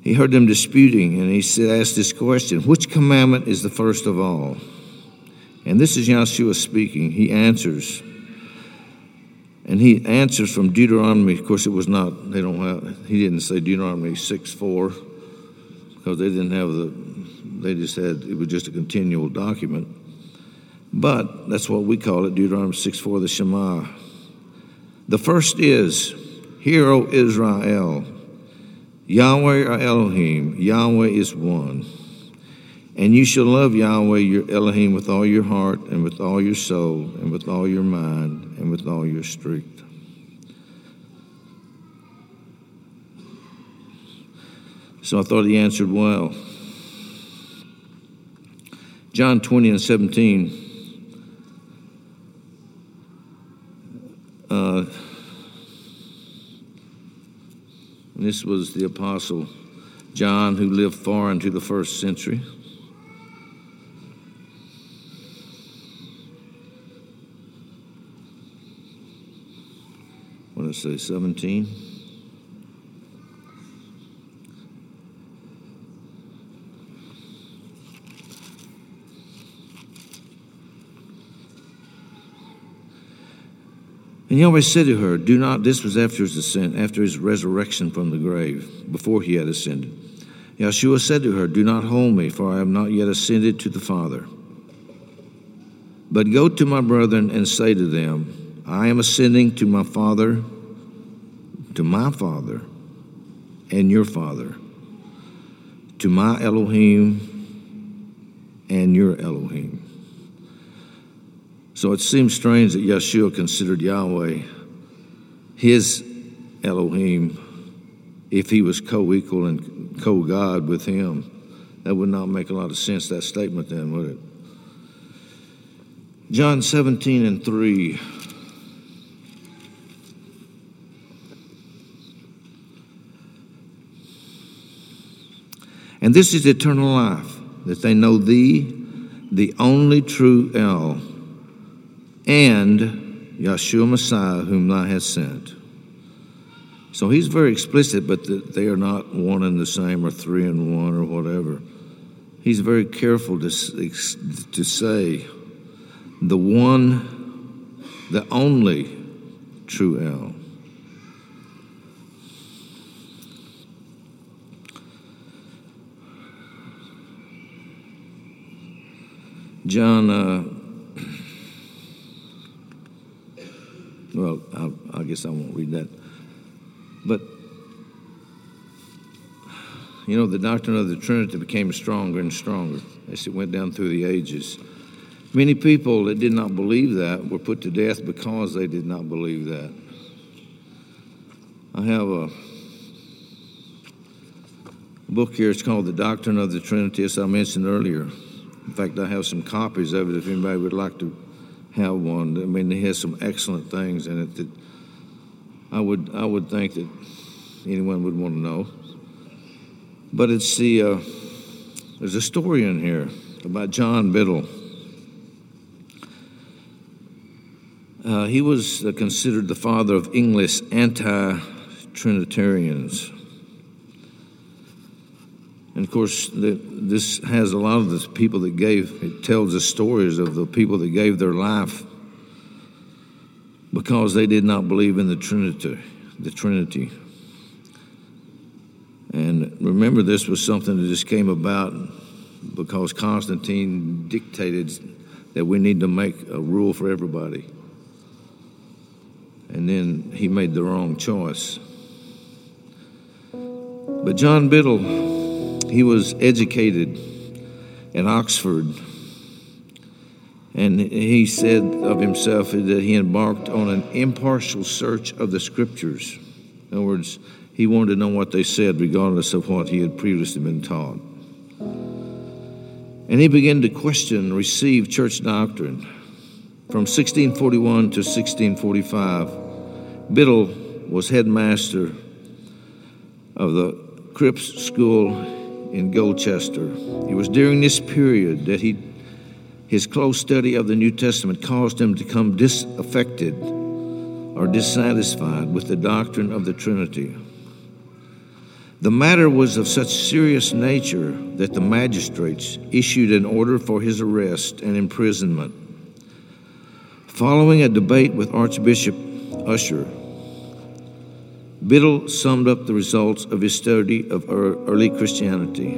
He heard them disputing, and he said, asked this question: Which commandment is the first of all? And this is Yeshua speaking. He answers, and he answers from Deuteronomy. Of course, it was not. They don't have. He didn't say Deuteronomy six four because they didn't have the. They just had. It was just a continual document. But that's what we call it, Deuteronomy 6 4, the Shema. The first is, Hear, O Israel, Yahweh our Elohim, Yahweh is one. And you shall love Yahweh your Elohim with all your heart, and with all your soul, and with all your mind, and with all your strength. So I thought he answered well. John 20 and 17. Uh, this was the Apostle John who lived far into the first century. What did I say, 17? And always said to her, Do not, this was after his ascent, after his resurrection from the grave, before he had ascended. Yeshua said to her, Do not hold me, for I have not yet ascended to the Father. But go to my brethren and say to them, I am ascending to my Father, to my Father, and your Father, to my Elohim and your Elohim. So it seems strange that Yeshua considered Yahweh his Elohim if he was co equal and co God with him. That would not make a lot of sense, that statement, then, would it? John 17 and 3. And this is eternal life, that they know thee, the only true El and Yeshua Messiah, whom thou hast sent. So he's very explicit, but they are not one and the same or three and one or whatever. He's very careful to, to say the one, the only true El. John uh, Well, I, I guess I won't read that. But, you know, the doctrine of the Trinity became stronger and stronger as it went down through the ages. Many people that did not believe that were put to death because they did not believe that. I have a book here. It's called The Doctrine of the Trinity, as I mentioned earlier. In fact, I have some copies of it if anybody would like to have one. I mean, it has some excellent things in it that I would I would think that anyone would want to know. But it's the uh, there's a story in here about John Biddle. Uh, he was considered the father of English anti-Trinitarians. And of course, the, this has a lot of the people that gave, it tells the stories of the people that gave their life because they did not believe in the Trinity. The Trinity. And remember, this was something that just came about because Constantine dictated that we need to make a rule for everybody. And then he made the wrong choice. But John Biddle he was educated in Oxford. And he said of himself that he embarked on an impartial search of the scriptures. In other words, he wanted to know what they said, regardless of what he had previously been taught. And he began to question and receive church doctrine. From 1641 to 1645, Biddle was headmaster of the Crypt School in Gloucester. It was during this period that he, his close study of the New Testament caused him to become disaffected or dissatisfied with the doctrine of the Trinity. The matter was of such serious nature that the magistrates issued an order for his arrest and imprisonment. Following a debate with Archbishop Ussher, Biddle summed up the results of his study of early Christianity.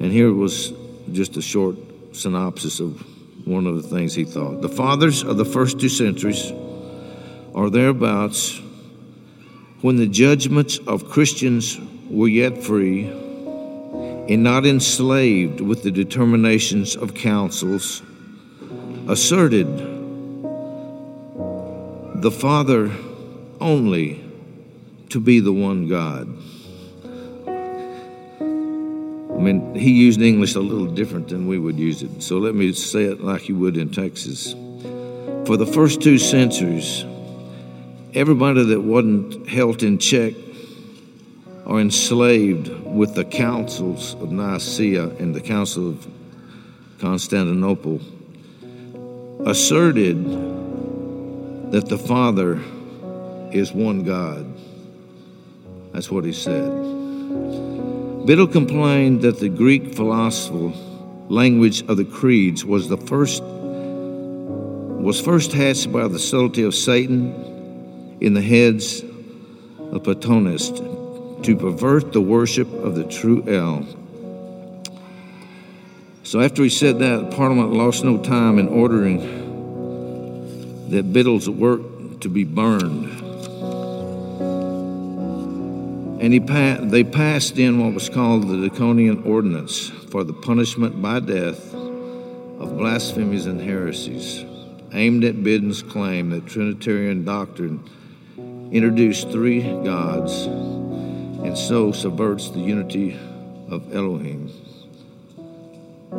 And here was just a short synopsis of one of the things he thought. The fathers of the first two centuries are thereabouts when the judgments of Christians were yet free and not enslaved with the determinations of councils, asserted the Father only to be the one God. I mean, he used English a little different than we would use it. So let me say it like you would in Texas. For the first two centuries, everybody that wasn't held in check or enslaved with the councils of Nicaea and the Council of Constantinople asserted that the Father is one God. That's what he said. Biddle complained that the Greek philosophical language of the creeds was the first was first hatched by the subtlety of Satan in the heads of Platonists to pervert the worship of the true El. So after he said that, Parliament lost no time in ordering that Biddle's work to be burned. And he pa- they passed in what was called the Draconian Ordinance for the punishment by death of blasphemies and heresies, aimed at Biddle's claim that Trinitarian doctrine introduced three gods and so subverts the unity of Elohim,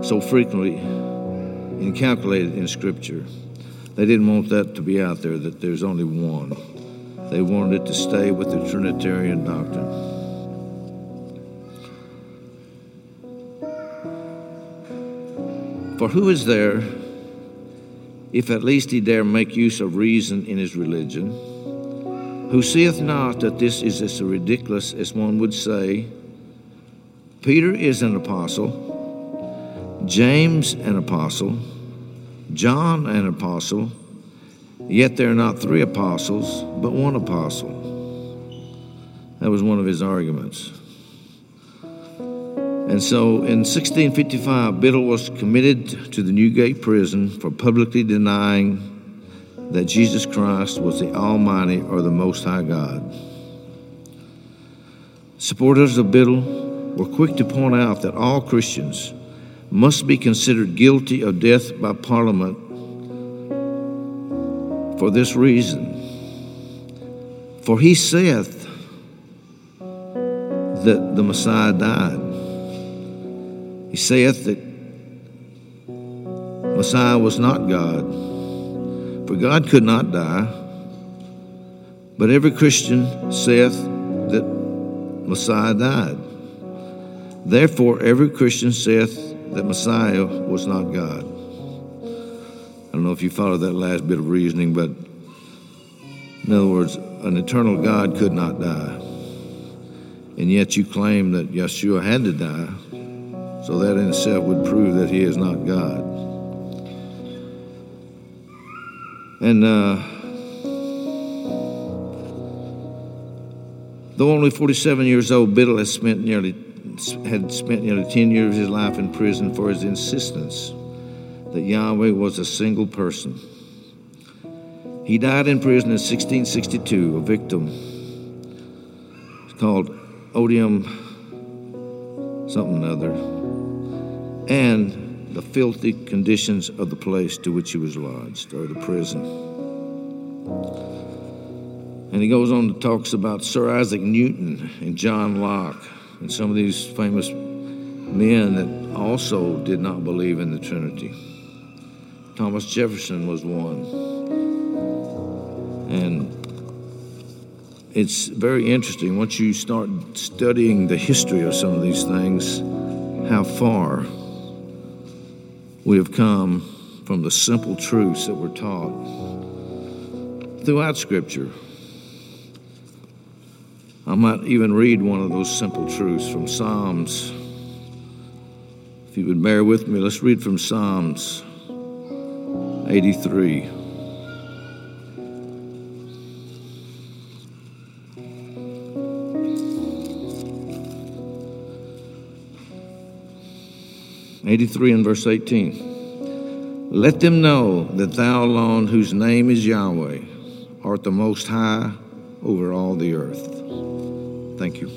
so frequently incalculated in Scripture. They didn't want that to be out there, that there's only one. They wanted to stay with the Trinitarian doctrine. For who is there, if at least he dare make use of reason in his religion, who seeth not that this is as ridiculous as one would say, Peter is an apostle, James an apostle, John an apostle, yet there are not three apostles, but one apostle. That was one of his arguments. And so in 1655, Biddle was committed to the Newgate prison for publicly denying that Jesus Christ was the Almighty or the Most High God. Supporters of Biddle were quick to point out that all Christians must be considered guilty of death by Parliament for this reason. For he saith that the Messiah died. He saith that Messiah was not God. For God could not die. But every Christian saith that Messiah died. Therefore, every Christian saith that Messiah was not God. I don't know if you follow that last bit of reasoning, but in other words, an eternal God could not die. And yet you claim that Yeshua had to die, so that in itself would prove that he is not God. And uh, though only 47 years old, Biddle has spent nearly had spent nearly 10 years of his life in prison for his insistence that Yahweh was a single person. He died in prison in 1662, a victim. It's called odium something other. And the filthy conditions of the place to which he was lodged, or the prison. And he goes on to talks about Sir Isaac Newton and John Locke and some of these famous men that also did not believe in the Trinity. Thomas Jefferson was one. And it's very interesting once you start studying the history of some of these things, how far we have come from the simple truths that we're taught throughout Scripture. I might even read one of those simple truths from Psalms. If you would bear with me, let's read from Psalms 83. Eighty-three and verse eighteen. Let them know that thou alone, whose name is Yahweh, art the most high over all the earth. Thank you.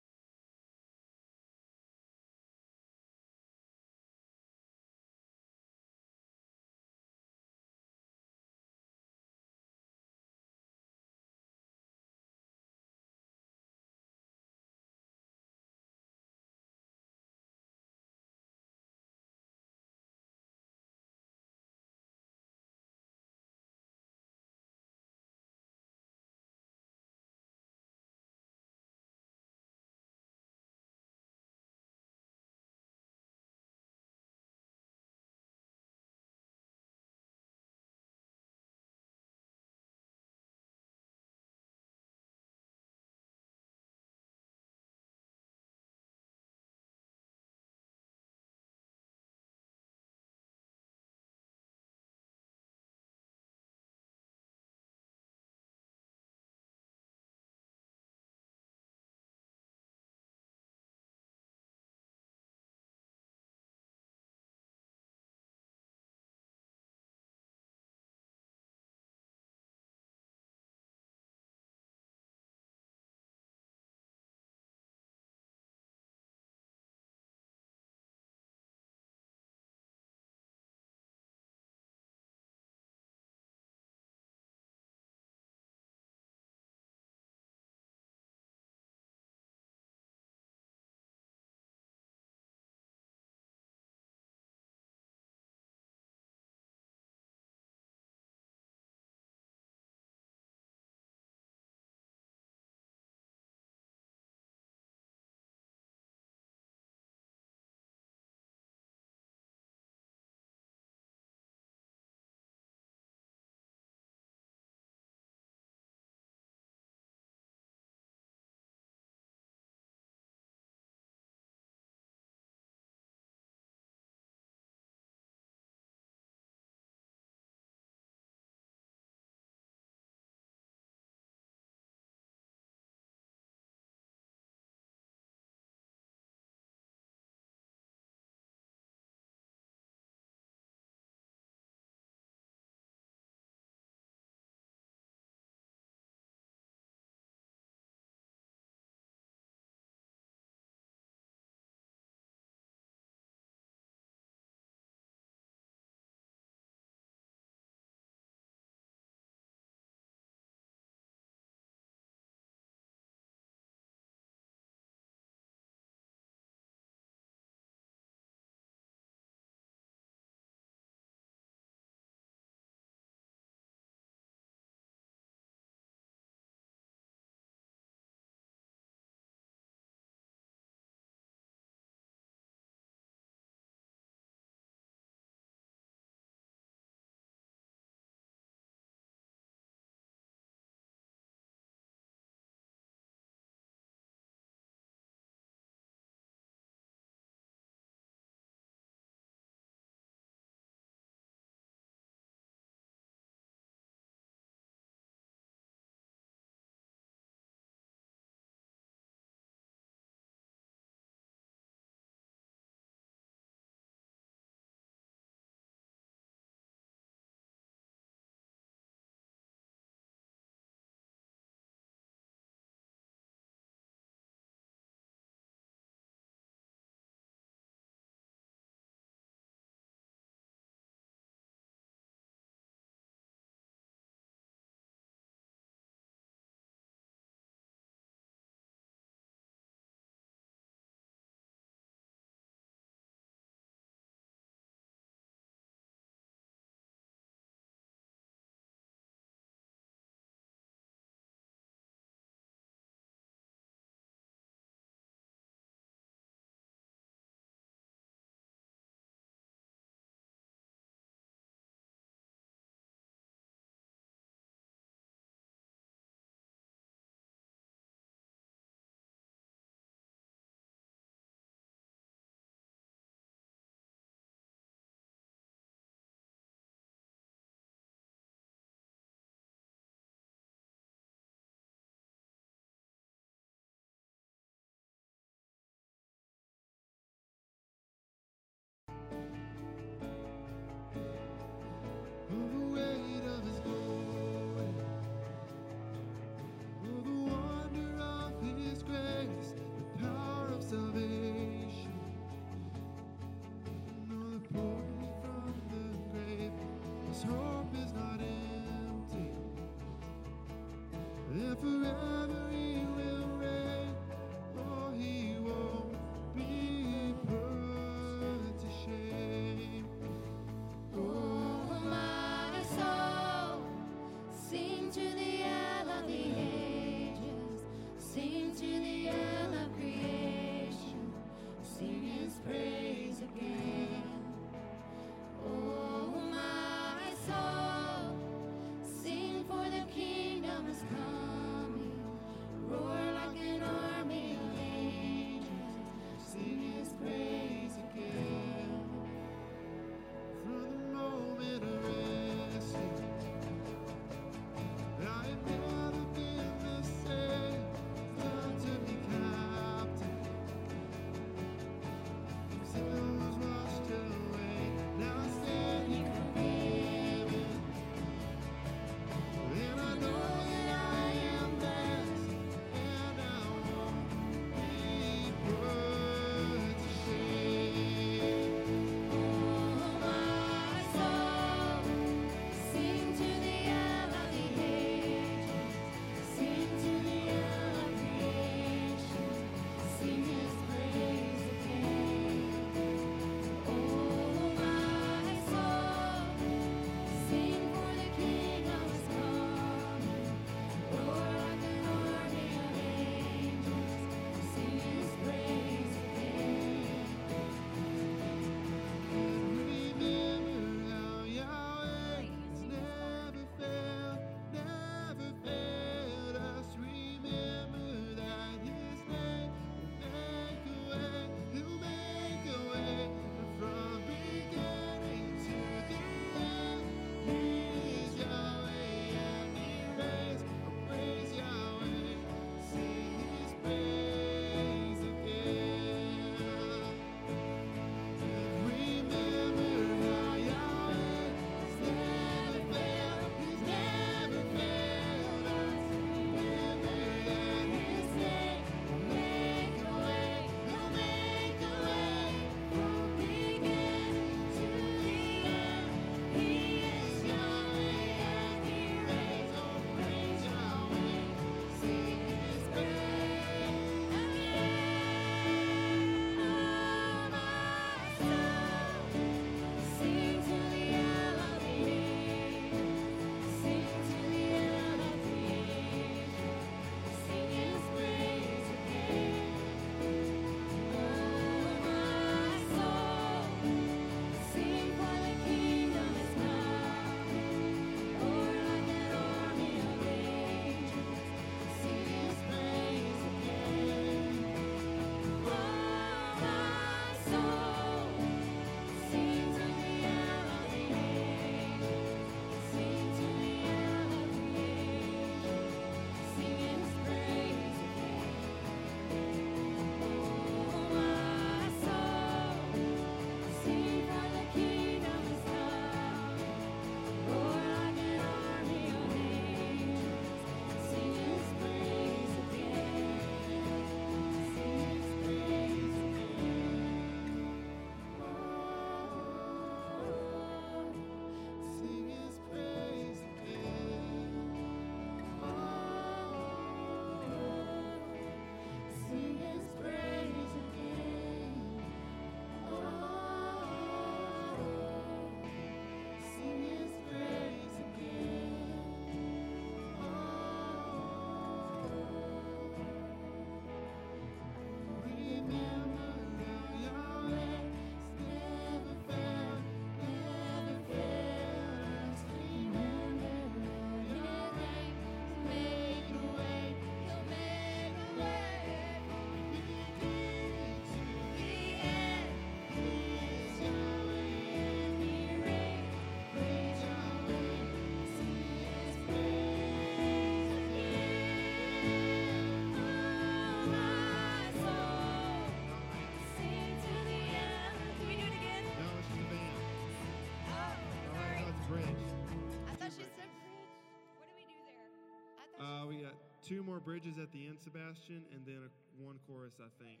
we got two more bridges at the end, Sebastian, and then a, one chorus, I think.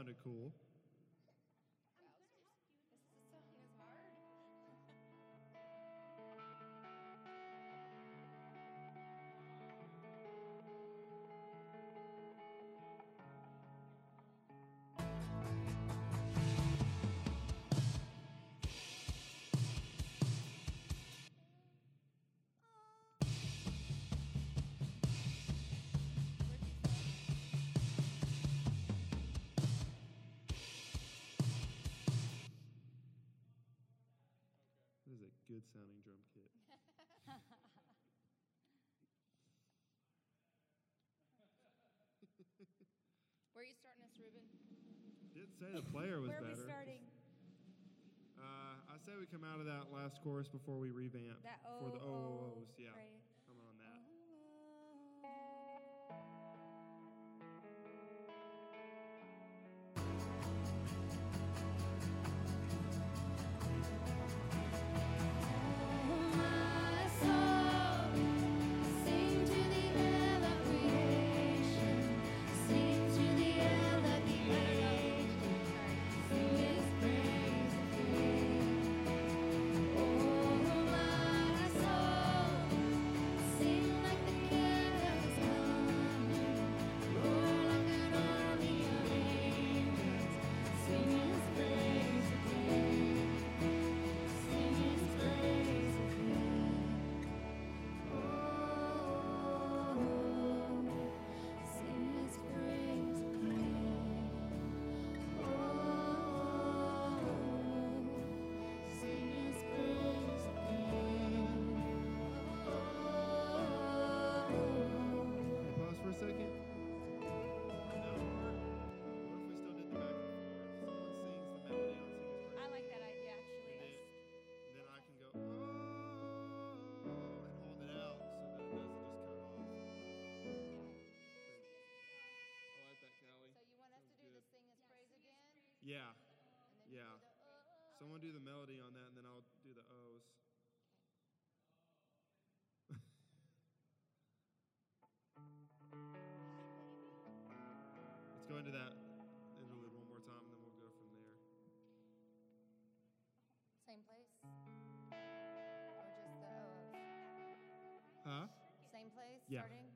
sounded cool. good sounding drum kit. [LAUGHS] Where are you starting us, Ruben? Did say the player was Where are better. we starting? Uh, I say we come out of that last chorus before we revamp That for the oh. Yeah. Right. Yeah. Yeah. Do oh. Someone do the melody on that, and then I'll do the O's. [LAUGHS] Let's go into that interlude one more time, and then we'll go from there. Same place? Or just the O? Huh? Same place, yeah. starting?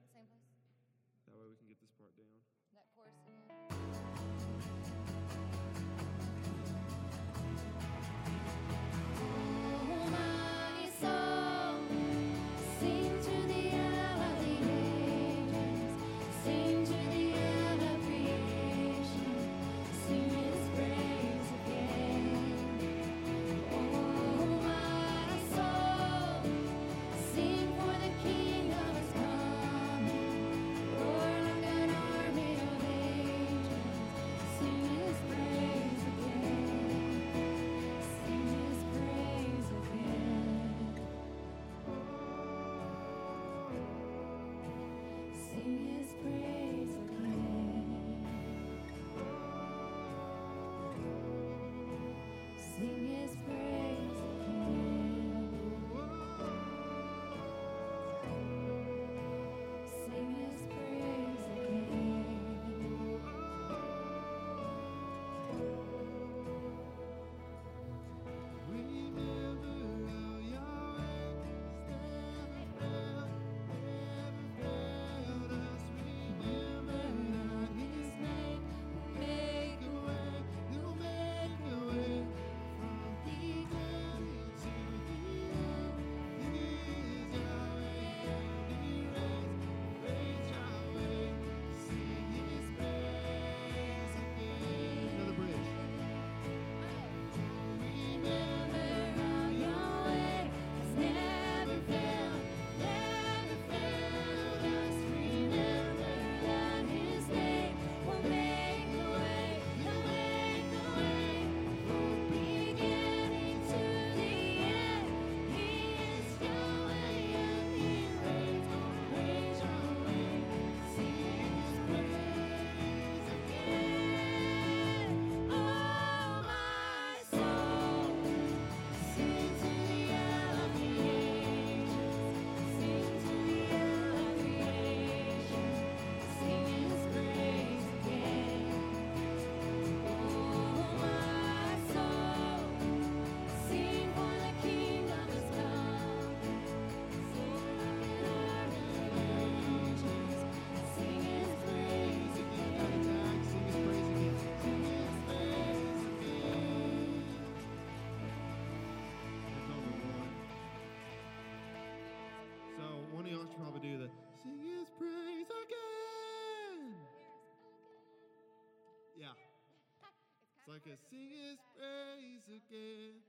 A sing his praise again.